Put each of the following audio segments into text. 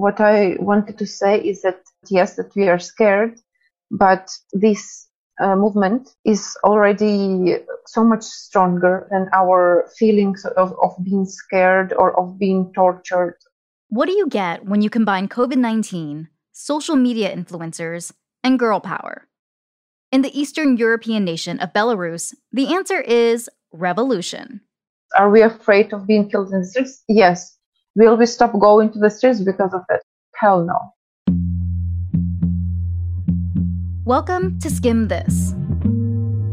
what I wanted to say is that yes, that we are scared, but this uh, movement is already so much stronger than our feelings of, of being scared or of being tortured. What do you get when you combine COVID 19, social media influencers, and girl power? In the Eastern European nation of Belarus, the answer is revolution. Are we afraid of being killed in the streets? Yes. Will we stop going to the streets because of that? Hell no. Welcome to Skimm This.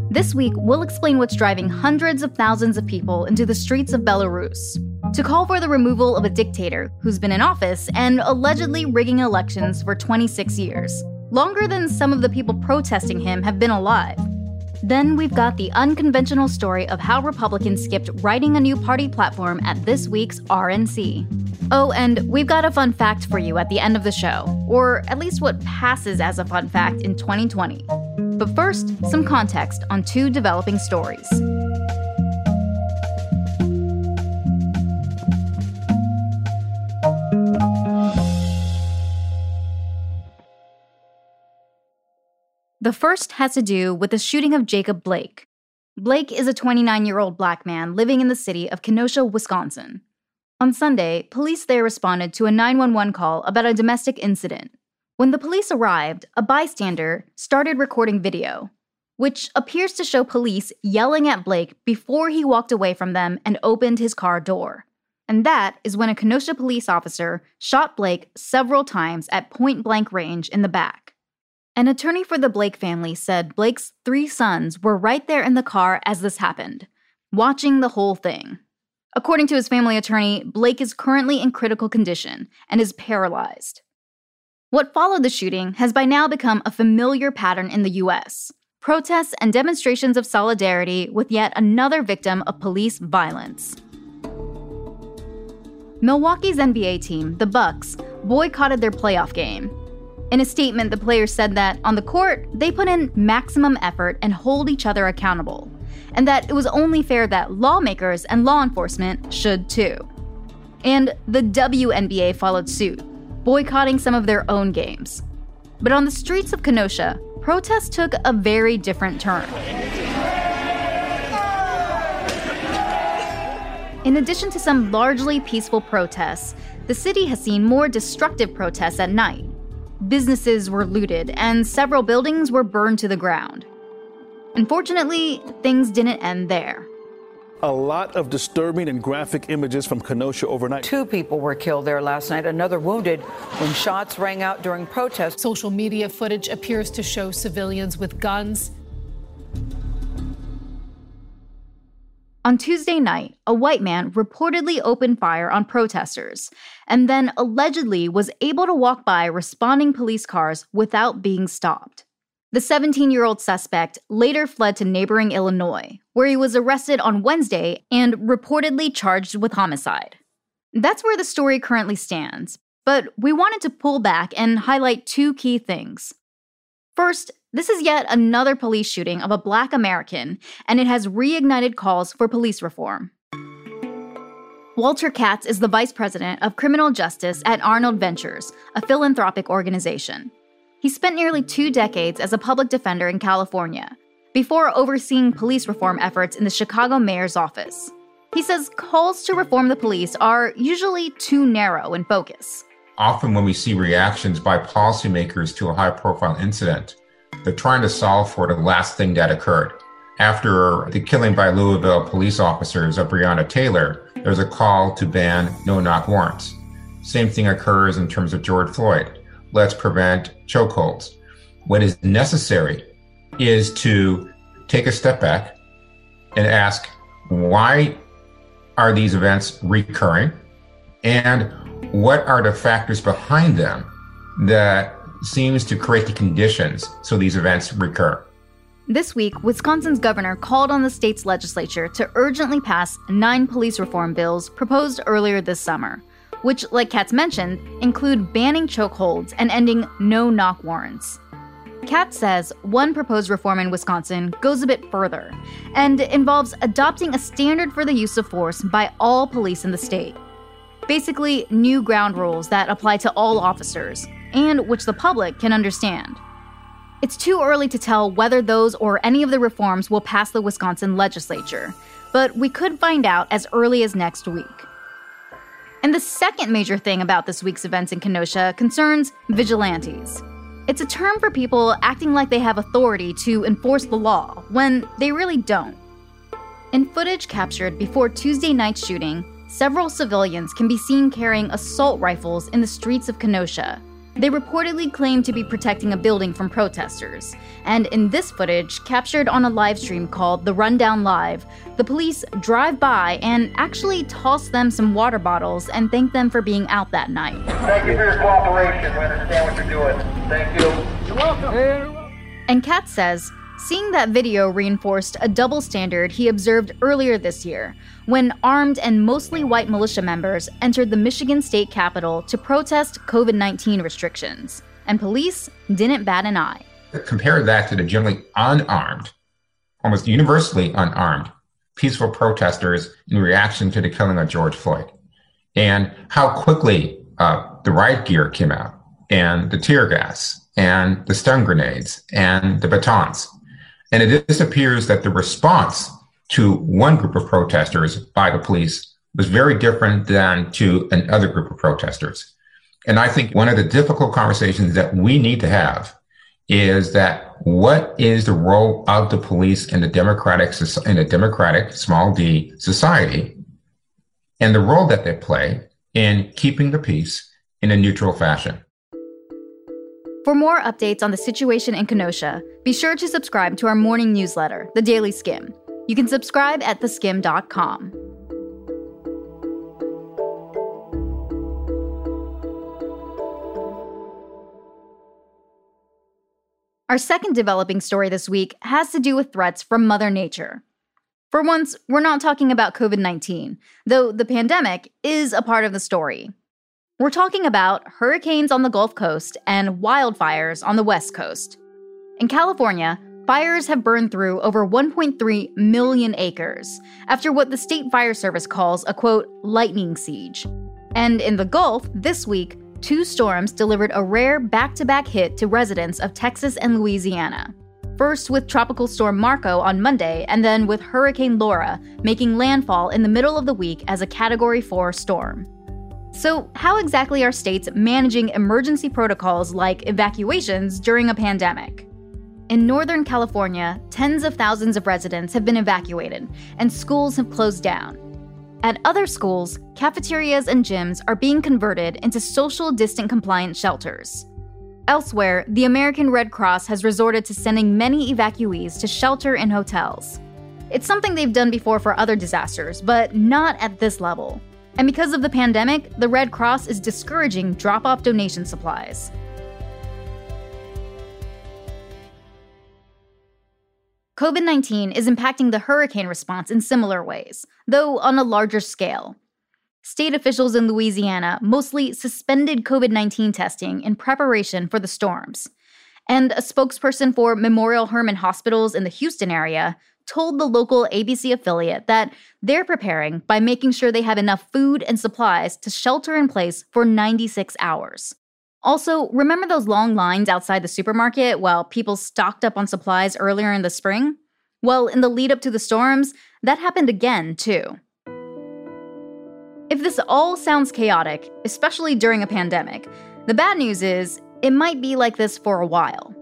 This week, we'll explain what's driving hundreds of thousands of people into the streets of Belarus to call for the removal of a dictator who's been in office and allegedly rigging elections for 26 years, longer than some of the people protesting him have been alive. Then we've got the unconventional story of how Republicans skipped writing a new party platform at this week's RNC. Oh, and we've got a fun fact for you at the end of the show, or at least what passes as a fun fact in 2020. But first, some context on two developing stories. The first has to do with the shooting of Jacob Blake. Blake is a 29 year old black man living in the city of Kenosha, Wisconsin. On Sunday, police there responded to a 911 call about a domestic incident. When the police arrived, a bystander started recording video, which appears to show police yelling at Blake before he walked away from them and opened his car door. And that is when a Kenosha police officer shot Blake several times at point blank range in the back. An attorney for the Blake family said Blake's three sons were right there in the car as this happened, watching the whole thing. According to his family attorney, Blake is currently in critical condition and is paralyzed. What followed the shooting has by now become a familiar pattern in the US protests and demonstrations of solidarity with yet another victim of police violence. Milwaukee's NBA team, the Bucks, boycotted their playoff game in a statement, the players said that on the court, they put in maximum effort and hold each other accountable, and that it was only fair that lawmakers and law enforcement should too. And the WNBA followed suit, boycotting some of their own games. But on the streets of Kenosha, protests took a very different turn. In addition to some largely peaceful protests, the city has seen more destructive protests at night Businesses were looted, and several buildings were burned to the ground. Unfortunately, things didn't end there. A lot of disturbing and graphic images from Kenosha overnight. Two people were killed there last night, another wounded when shots rang out during protests. Social media footage appears to show civilians with guns On Tuesday night, a white man reportedly opened fire on protesters and then allegedly was able to walk by responding police cars without being stopped. The 17 year old suspect later fled to neighboring Illinois, where he was arrested on Wednesday and reportedly charged with homicide. That's where the story currently stands, but we wanted to pull back and highlight two key things. First, this is yet another police shooting of a black American, and it has reignited calls for police reform. Walter Katz is the vice president of criminal justice at Arnold Ventures, a philanthropic organization. He spent nearly two decades as a public defender in California before overseeing police reform efforts in the Chicago mayor's office. He says calls to reform the police are usually too narrow in focus. Often, when we see reactions by policymakers to a high profile incident, they're trying to solve for the last thing that occurred. After the killing by Louisville police officers of Breonna Taylor, there's a call to ban no knock warrants. Same thing occurs in terms of George Floyd. Let's prevent chokeholds. What is necessary is to take a step back and ask why are these events recurring and what are the factors behind them that seems to create the conditions so these events recur. This week, Wisconsin's governor called on the state's legislature to urgently pass nine police reform bills proposed earlier this summer, which, like Katz mentioned, include banning chokeholds and ending no knock warrants. Katz says one proposed reform in Wisconsin goes a bit further and involves adopting a standard for the use of force by all police in the state. Basically, new ground rules that apply to all officers, and which the public can understand. It's too early to tell whether those or any of the reforms will pass the Wisconsin legislature, but we could find out as early as next week. And the second major thing about this week's events in Kenosha concerns vigilantes. It's a term for people acting like they have authority to enforce the law when they really don't. In footage captured before Tuesday night's shooting, several civilians can be seen carrying assault rifles in the streets of Kenosha, they reportedly claim to be protecting a building from protesters. And in this footage, captured on a live stream called The Rundown Live, the police drive by and actually toss them some water bottles and thank them for being out that night. Thank you for your cooperation. We understand what you're doing. Thank you. You're welcome. And Katz says Seeing that video reinforced a double standard he observed earlier this year when armed and mostly white militia members entered the Michigan state capitol to protest COVID 19 restrictions, and police didn't bat an eye. Compare that to the generally unarmed, almost universally unarmed, peaceful protesters in reaction to the killing of George Floyd, and how quickly uh, the riot gear came out, and the tear gas, and the stun grenades, and the batons. And it just appears that the response to one group of protesters by the police was very different than to another group of protesters. And I think one of the difficult conversations that we need to have is that what is the role of the police in a democratic in a democratic small d society and the role that they play in keeping the peace in a neutral fashion. For more updates on the situation in Kenosha, be sure to subscribe to our morning newsletter, The Daily Skimm. You can subscribe at theskimm.com. Our second developing story this week has to do with threats from Mother Nature. For once, we're not talking about COVID 19, though the pandemic is a part of the story. We're talking about hurricanes on the Gulf Coast and wildfires on the West Coast. In California, fires have burned through over 1.3 million acres after what the State Fire Service calls a quote, lightning siege. And in the Gulf, this week, two storms delivered a rare back to back hit to residents of Texas and Louisiana. First with Tropical Storm Marco on Monday, and then with Hurricane Laura making landfall in the middle of the week as a Category 4 storm. So, how exactly are states managing emergency protocols like evacuations during a pandemic? In Northern California, tens of thousands of residents have been evacuated, and schools have closed down. At other schools, cafeterias and gyms are being converted into social distant compliant shelters. Elsewhere, the American Red Cross has resorted to sending many evacuees to shelter in hotels. It's something they've done before for other disasters, but not at this level. And because of the pandemic, the Red Cross is discouraging drop off donation supplies. COVID 19 is impacting the hurricane response in similar ways, though on a larger scale. State officials in Louisiana mostly suspended COVID 19 testing in preparation for the storms. And a spokesperson for Memorial Hermann Hospitals in the Houston area told the local ABC affiliate that they're preparing by making sure they have enough food and supplies to shelter in place for 96 hours. Also, remember those long lines outside the supermarket while people stocked up on supplies earlier in the spring? Well, in the lead up to the storms, that happened again, too. If this all sounds chaotic, especially during a pandemic, the bad news is it might be like this for a while.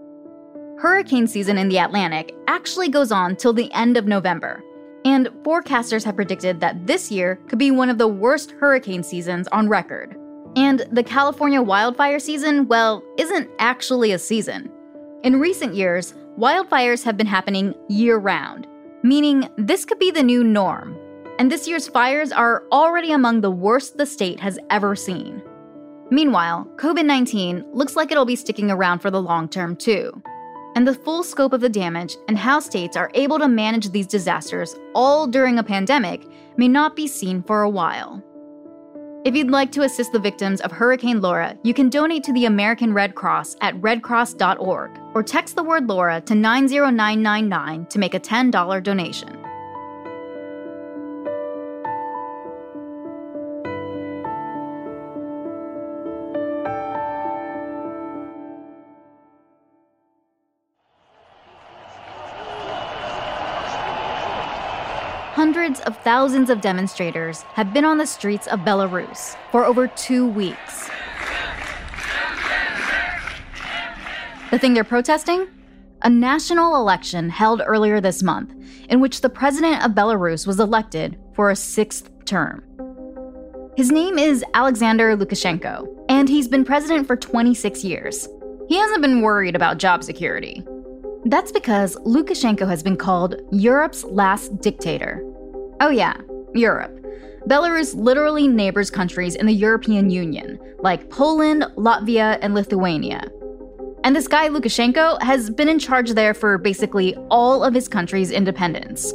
Hurricane season in the Atlantic actually goes on till the end of November. And forecasters have predicted that this year could be one of the worst hurricane seasons on record. And the California wildfire season, well, isn't actually a season. In recent years, wildfires have been happening year round, meaning this could be the new norm. And this year's fires are already among the worst the state has ever seen. Meanwhile, COVID 19 looks like it'll be sticking around for the long term, too and the full scope of the damage and how states are able to manage these disasters all during a pandemic may not be seen for a while. If you'd like to assist the victims of Hurricane Laura, you can donate to the American Red Cross at redcross.org or text the word Laura to 90999 to make a $10 donation. Hundreds of thousands of demonstrators have been on the streets of Belarus for over two weeks. The thing they're protesting? A national election held earlier this month, in which the president of Belarus was elected for a sixth term. His name is Alexander Lukashenko, and he's been president for 26 years. He hasn't been worried about job security. That's because Lukashenko has been called Europe's last dictator. Oh, yeah, Europe. Belarus literally neighbors countries in the European Union, like Poland, Latvia, and Lithuania. And this guy, Lukashenko, has been in charge there for basically all of his country's independence.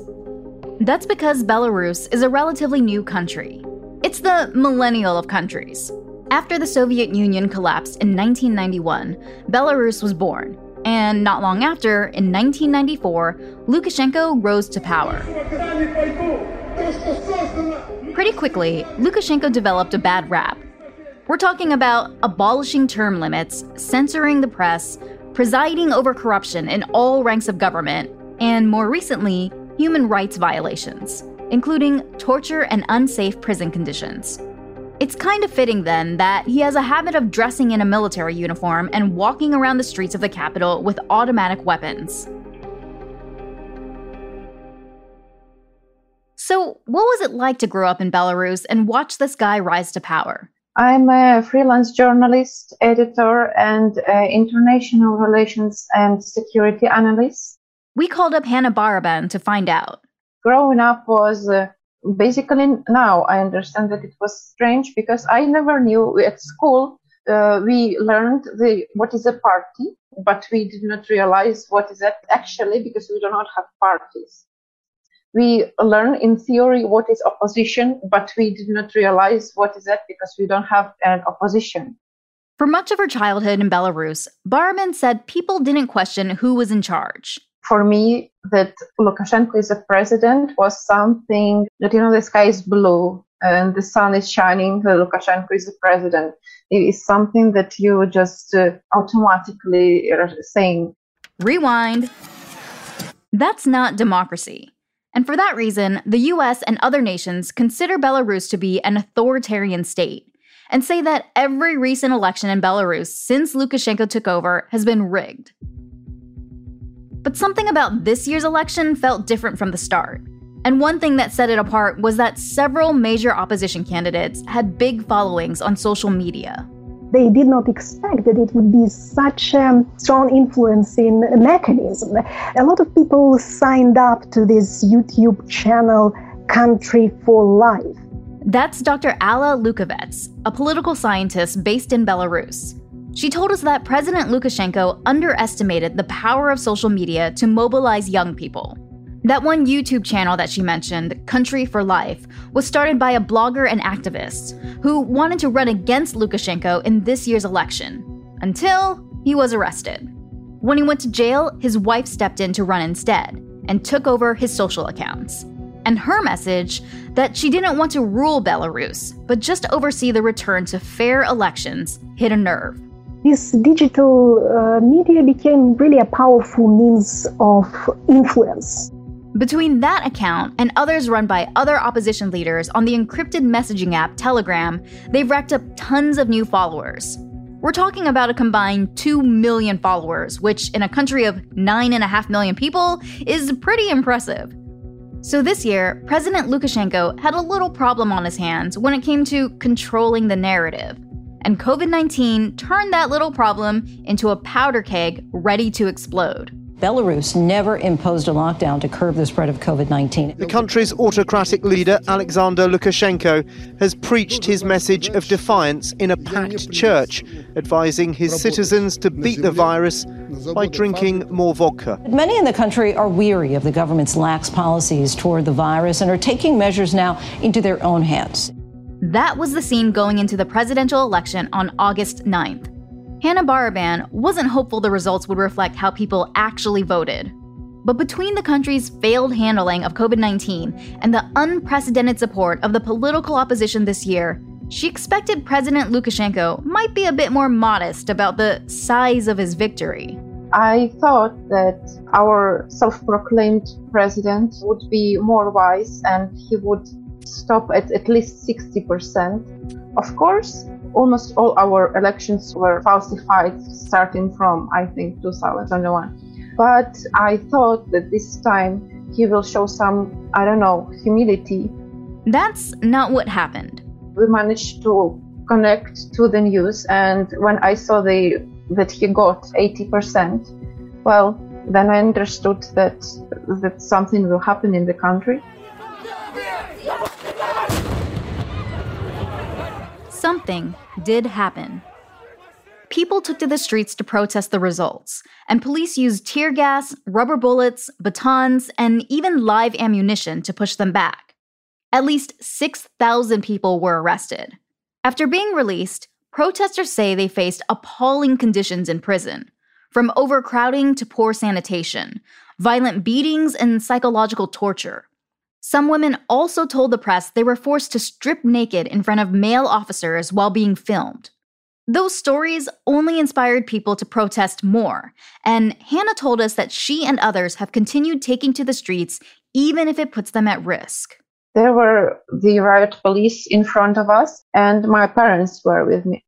That's because Belarus is a relatively new country. It's the millennial of countries. After the Soviet Union collapsed in 1991, Belarus was born, and not long after, in 1994, Lukashenko rose to power. Pretty quickly, Lukashenko developed a bad rap we're talking about abolishing term limits, censoring the press, presiding over corruption in all ranks of government, and more recently, human rights violations, including torture and unsafe prison conditions. It's kind of fitting then that he has a habit of dressing in a military uniform and walking around the streets of the capital with automatic weapons. So, what was it like to grow up in Belarus and watch this guy rise to power? I'm a freelance journalist, editor, and uh, international relations and security analyst. We called up Hannah Baraban to find out. Growing up was uh, basically now I understand that it was strange because I never knew at school. Uh, we learned the what is a party, but we did not realize what is that actually because we do not have parties we learn in theory what is opposition, but we did not realize what is that because we don't have an opposition. For much of her childhood in Belarus, Baraban said people didn't question who was in charge. For me, that Lukashenko is a president was something that, you know, the sky is blue and the sun is shining, Lukashenko is the president. It is something that you just uh, automatically are saying. Rewind. That's not democracy. And for that reason, the US and other nations consider Belarus to be an authoritarian state and say that every recent election in Belarus since Lukashenko took over has been rigged. But something about this year's election felt different from the start. And one thing that set it apart was that several major opposition candidates had big followings on social media they did not expect that it would be such a strong influencing mechanism. A lot of people signed up to this YouTube channel, Country for Life. That's Dr. Alla Leukavets, a political scientist based in Belarus. She told us that President Lukashenko underestimated the power of social media to mobilize young people. That one YouTube channel that she mentioned, Country for Life, was started by a blogger and activist who wanted to run against Lukashenko in this year's election until he was arrested. When he went to jail, his wife stepped in to run instead and took over his social accounts. And her message that she didn't want to rule Belarus, but just oversee the return to fair elections hit a nerve. This digital uh, media became really a powerful means of influence between that account and others run by other opposition leaders on the encrypted messaging app Telegram, they've racked up tons of new followers. We're talking about a combined 2 million followers, which in a country of 9.5 million people is pretty impressive. So this year, President Lukashenko had a little problem on his hands when it came to controlling the narrative. And COVID 19 turned that little problem into a powder keg ready to explode. Belarus never imposed a lockdown to curb the spread of COVID 19. The country's autocratic leader, Alexander Lukashenko, has preached his message of defiance in a packed church, advising his citizens to beat the virus by drinking more vodka. Many in the country are weary of the government's lax policies toward the virus and are taking measures now into their own hands. That was the scene going into the presidential election on August 9th. Hannah Baraban wasn't hopeful the results would reflect how people actually voted. But between the country's failed handling of COVID 19 and the unprecedented support of the political opposition this year, she expected President Lukashenko might be a bit more modest about the size of his victory. I thought that our self proclaimed president would be more wise and he would stop at at least 60%. Of course, almost all our elections were falsified starting from, I think, 2021. But I thought that this time he will show some, I don't know, humility. That's not what happened. We managed to connect to the news, and when I saw the that he got 80%, well, then I understood that that something will happen in the country. Something did happen. People took to the streets to protest the results, and police used tear gas, rubber bullets, batons, and even live ammunition to push them back. At least 6,000 people were arrested. After being released, protesters say they faced appalling conditions in prison, from overcrowding to poor sanitation, violent beatings, and psychological torture. Some women also told the press they were forced to strip naked in front of male officers while being filmed. Those stories only inspired people to protest more, and Hannah told us that she and others have continued taking to the streets even if it puts them at risk. There were the riot police in front of us, and my parents were with me.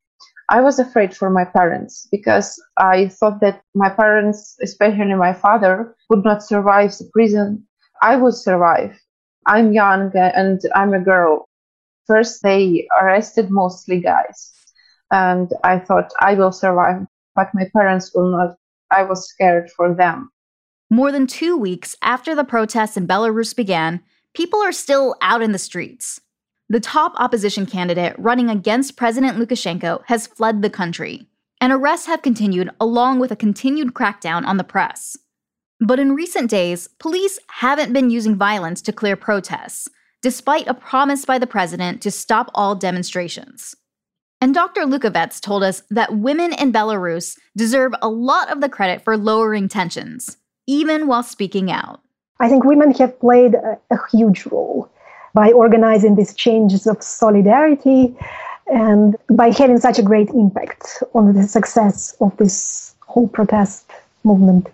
I was afraid for my parents because I thought that my parents, especially my father, would not survive the prison. I would survive. I'm young and I'm a girl. First, they arrested mostly guys. And I thought I will survive, but my parents will not. I was scared for them. More than two weeks after the protests in Belarus began, people are still out in the streets. The top opposition candidate running against President Lukashenko has fled the country, and arrests have continued along with a continued crackdown on the press. But in recent days, police haven't been using violence to clear protests, despite a promise by the president to stop all demonstrations. And Dr. Leukavets told us that women in Belarus deserve a lot of the credit for lowering tensions, even while speaking out. I think women have played a, a huge role by organizing these changes of solidarity and by having such a great impact on the success of this whole protest movement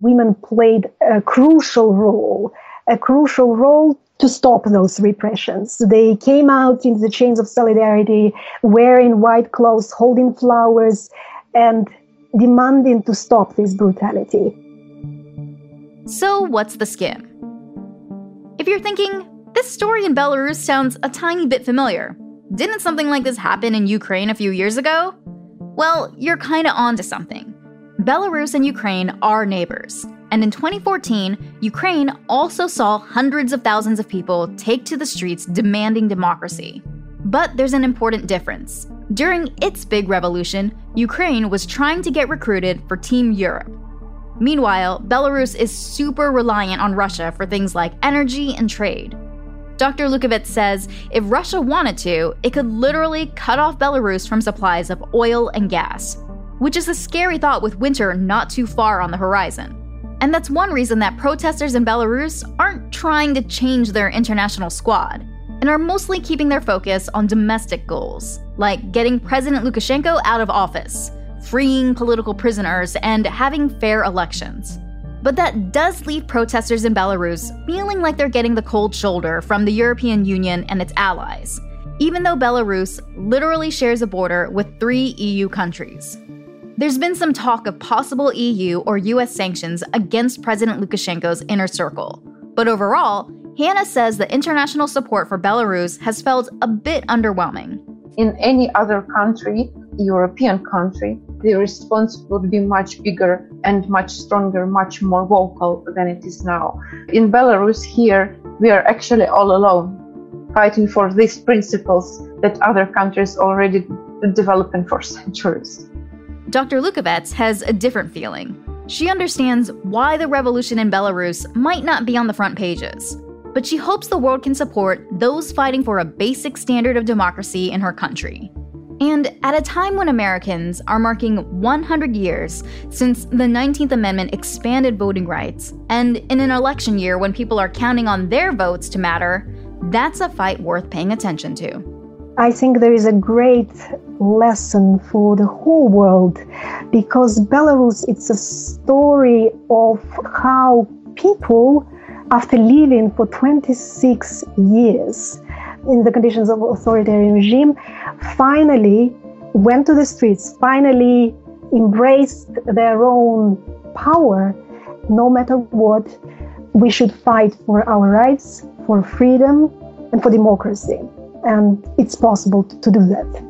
women played a crucial role, a crucial role to stop those repressions. They came out in the chains of solidarity, wearing white clothes, holding flowers, and demanding to stop this brutality. So, what's the skim? If you're thinking, this story in Belarus sounds a tiny bit familiar, didn't something like this happen in Ukraine a few years ago? Well, you're kinda onto something. Belarus and Ukraine are neighbors. And in 2014, Ukraine also saw hundreds of thousands of people take to the streets demanding democracy. But there's an important difference. During its big revolution, Ukraine was trying to get recruited for Team Europe. Meanwhile, Belarus is super reliant on Russia for things like energy and trade. Dr. Leukavets says if Russia wanted to, it could literally cut off Belarus from supplies of oil and gas, which is a scary thought with winter not too far on the horizon. And that's one reason that protesters in Belarus aren't trying to change their international squad and are mostly keeping their focus on domestic goals, like getting President Lukashenko out of office, freeing political prisoners, and having fair elections. But that does leave protesters in Belarus feeling like they're getting the cold shoulder from the European Union and its allies, even though Belarus literally shares a border with three EU countries. There's been some talk of possible EU or US sanctions against President Lukashenko's inner circle. But overall, Hannah says the international support for Belarus has felt a bit underwhelming. In any other country, European country, the response would be much bigger and much stronger, much more vocal than it is now. In Belarus, here, we are actually all alone, fighting for these principles that other countries already developing for centuries. Dr. Leukavets has a different feeling. She understands why the revolution in Belarus might not be on the front pages, but she hopes the world can support those fighting for a basic standard of democracy in her country. And at a time when Americans are marking 100 years since the 19th Amendment expanded voting rights, and in an election year when people are counting on their votes to matter, that's a fight worth paying attention to. I think there is a great lesson for the whole world because Belarus it's a story of how people after living for 26 years in the conditions of authoritarian regime finally went to the streets finally embraced their own power no matter what we should fight for our rights for freedom and for democracy. And it's possible to do that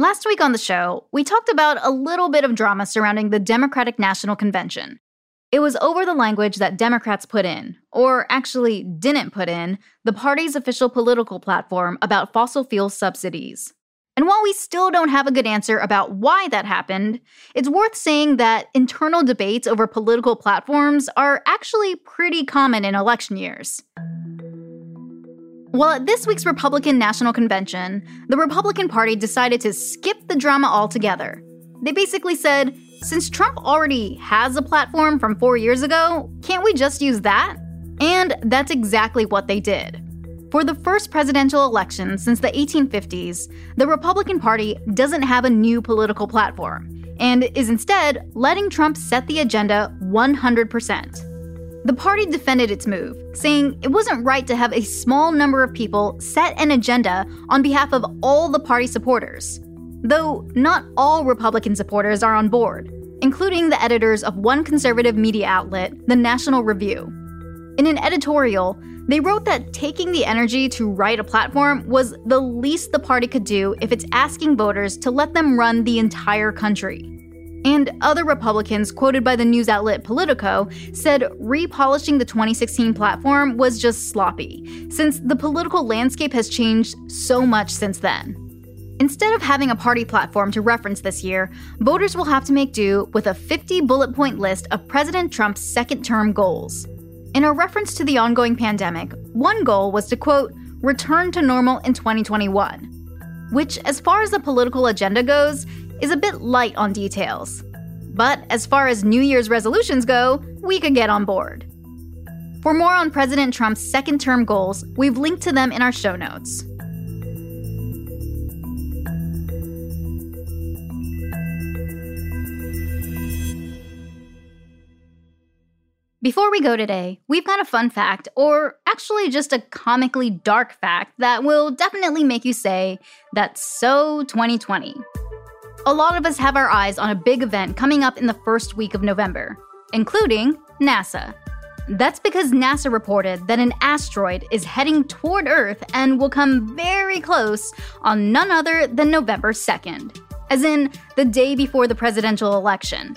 Last week on the show, we talked about a little bit of drama surrounding the Democratic National Convention. It was over the language that Democrats put in, or actually didn't put in, the party's official political platform about fossil fuel subsidies. And while we still don't have a good answer about why that happened, it's worth saying that internal debates over political platforms are actually pretty common in election years. Well, at this week's Republican National Convention, the Republican Party decided to skip the drama altogether. They basically said, since Trump already has a platform from four years ago, can't we just use that? And that's exactly what they did. For the first presidential election since the 1850s, the Republican Party doesn't have a new political platform and is instead letting Trump set the agenda 100%. The party defended its move, saying it wasn't right to have a small number of people set an agenda on behalf of all the party supporters. Though not all Republican supporters are on board, including the editors of one conservative media outlet, the National Review. In an editorial, they wrote that taking the energy to write a platform was the least the party could do if it's asking voters to let them run the entire country. And other Republicans, quoted by the news outlet Politico, said repolishing the 2016 platform was just sloppy, since the political landscape has changed so much since then. Instead of having a party platform to reference this year, voters will have to make do with a 50 bullet point list of President Trump's second term goals. In a reference to the ongoing pandemic, one goal was to quote, return to normal in 2021, which, as far as the political agenda goes, is a bit light on details. But as far as New Year's resolutions go, we could get on board. For more on President Trump's second term goals, we've linked to them in our show notes. Before we go today, we've got a fun fact, or actually just a comically dark fact, that will definitely make you say, that's so 2020. A lot of us have our eyes on a big event coming up in the first week of November, including NASA. That's because NASA reported that an asteroid is heading toward Earth and will come very close on none other than November 2nd, as in the day before the presidential election.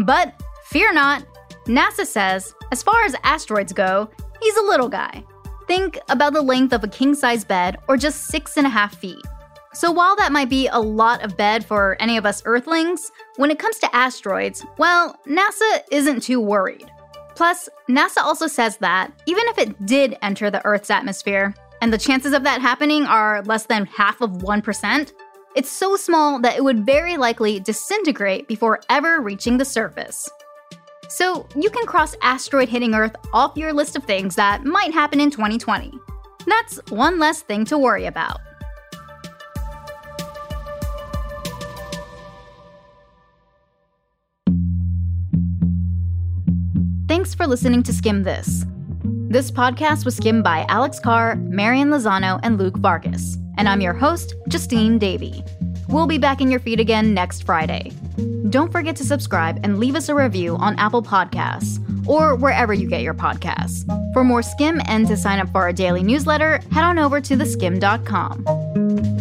But fear not, NASA says, as far as asteroids go, he's a little guy. Think about the length of a king size bed or just six and a half feet. So, while that might be a lot of bed for any of us Earthlings, when it comes to asteroids, well, NASA isn't too worried. Plus, NASA also says that even if it did enter the Earth's atmosphere, and the chances of that happening are less than half of 1%, it's so small that it would very likely disintegrate before ever reaching the surface. So, you can cross asteroid hitting Earth off your list of things that might happen in 2020. That's one less thing to worry about. Thanks for listening to Skimm This. This podcast was skimmed by Alex Carr, Marian Lozano, and Luke Vargas. And I'm your host, Justine Davey. We'll be back in your feed again next Friday. Don't forget to subscribe and leave us a review on Apple Podcasts or wherever you get your podcasts. For more Skim and to sign up for our daily newsletter, head on over to theskimm.com.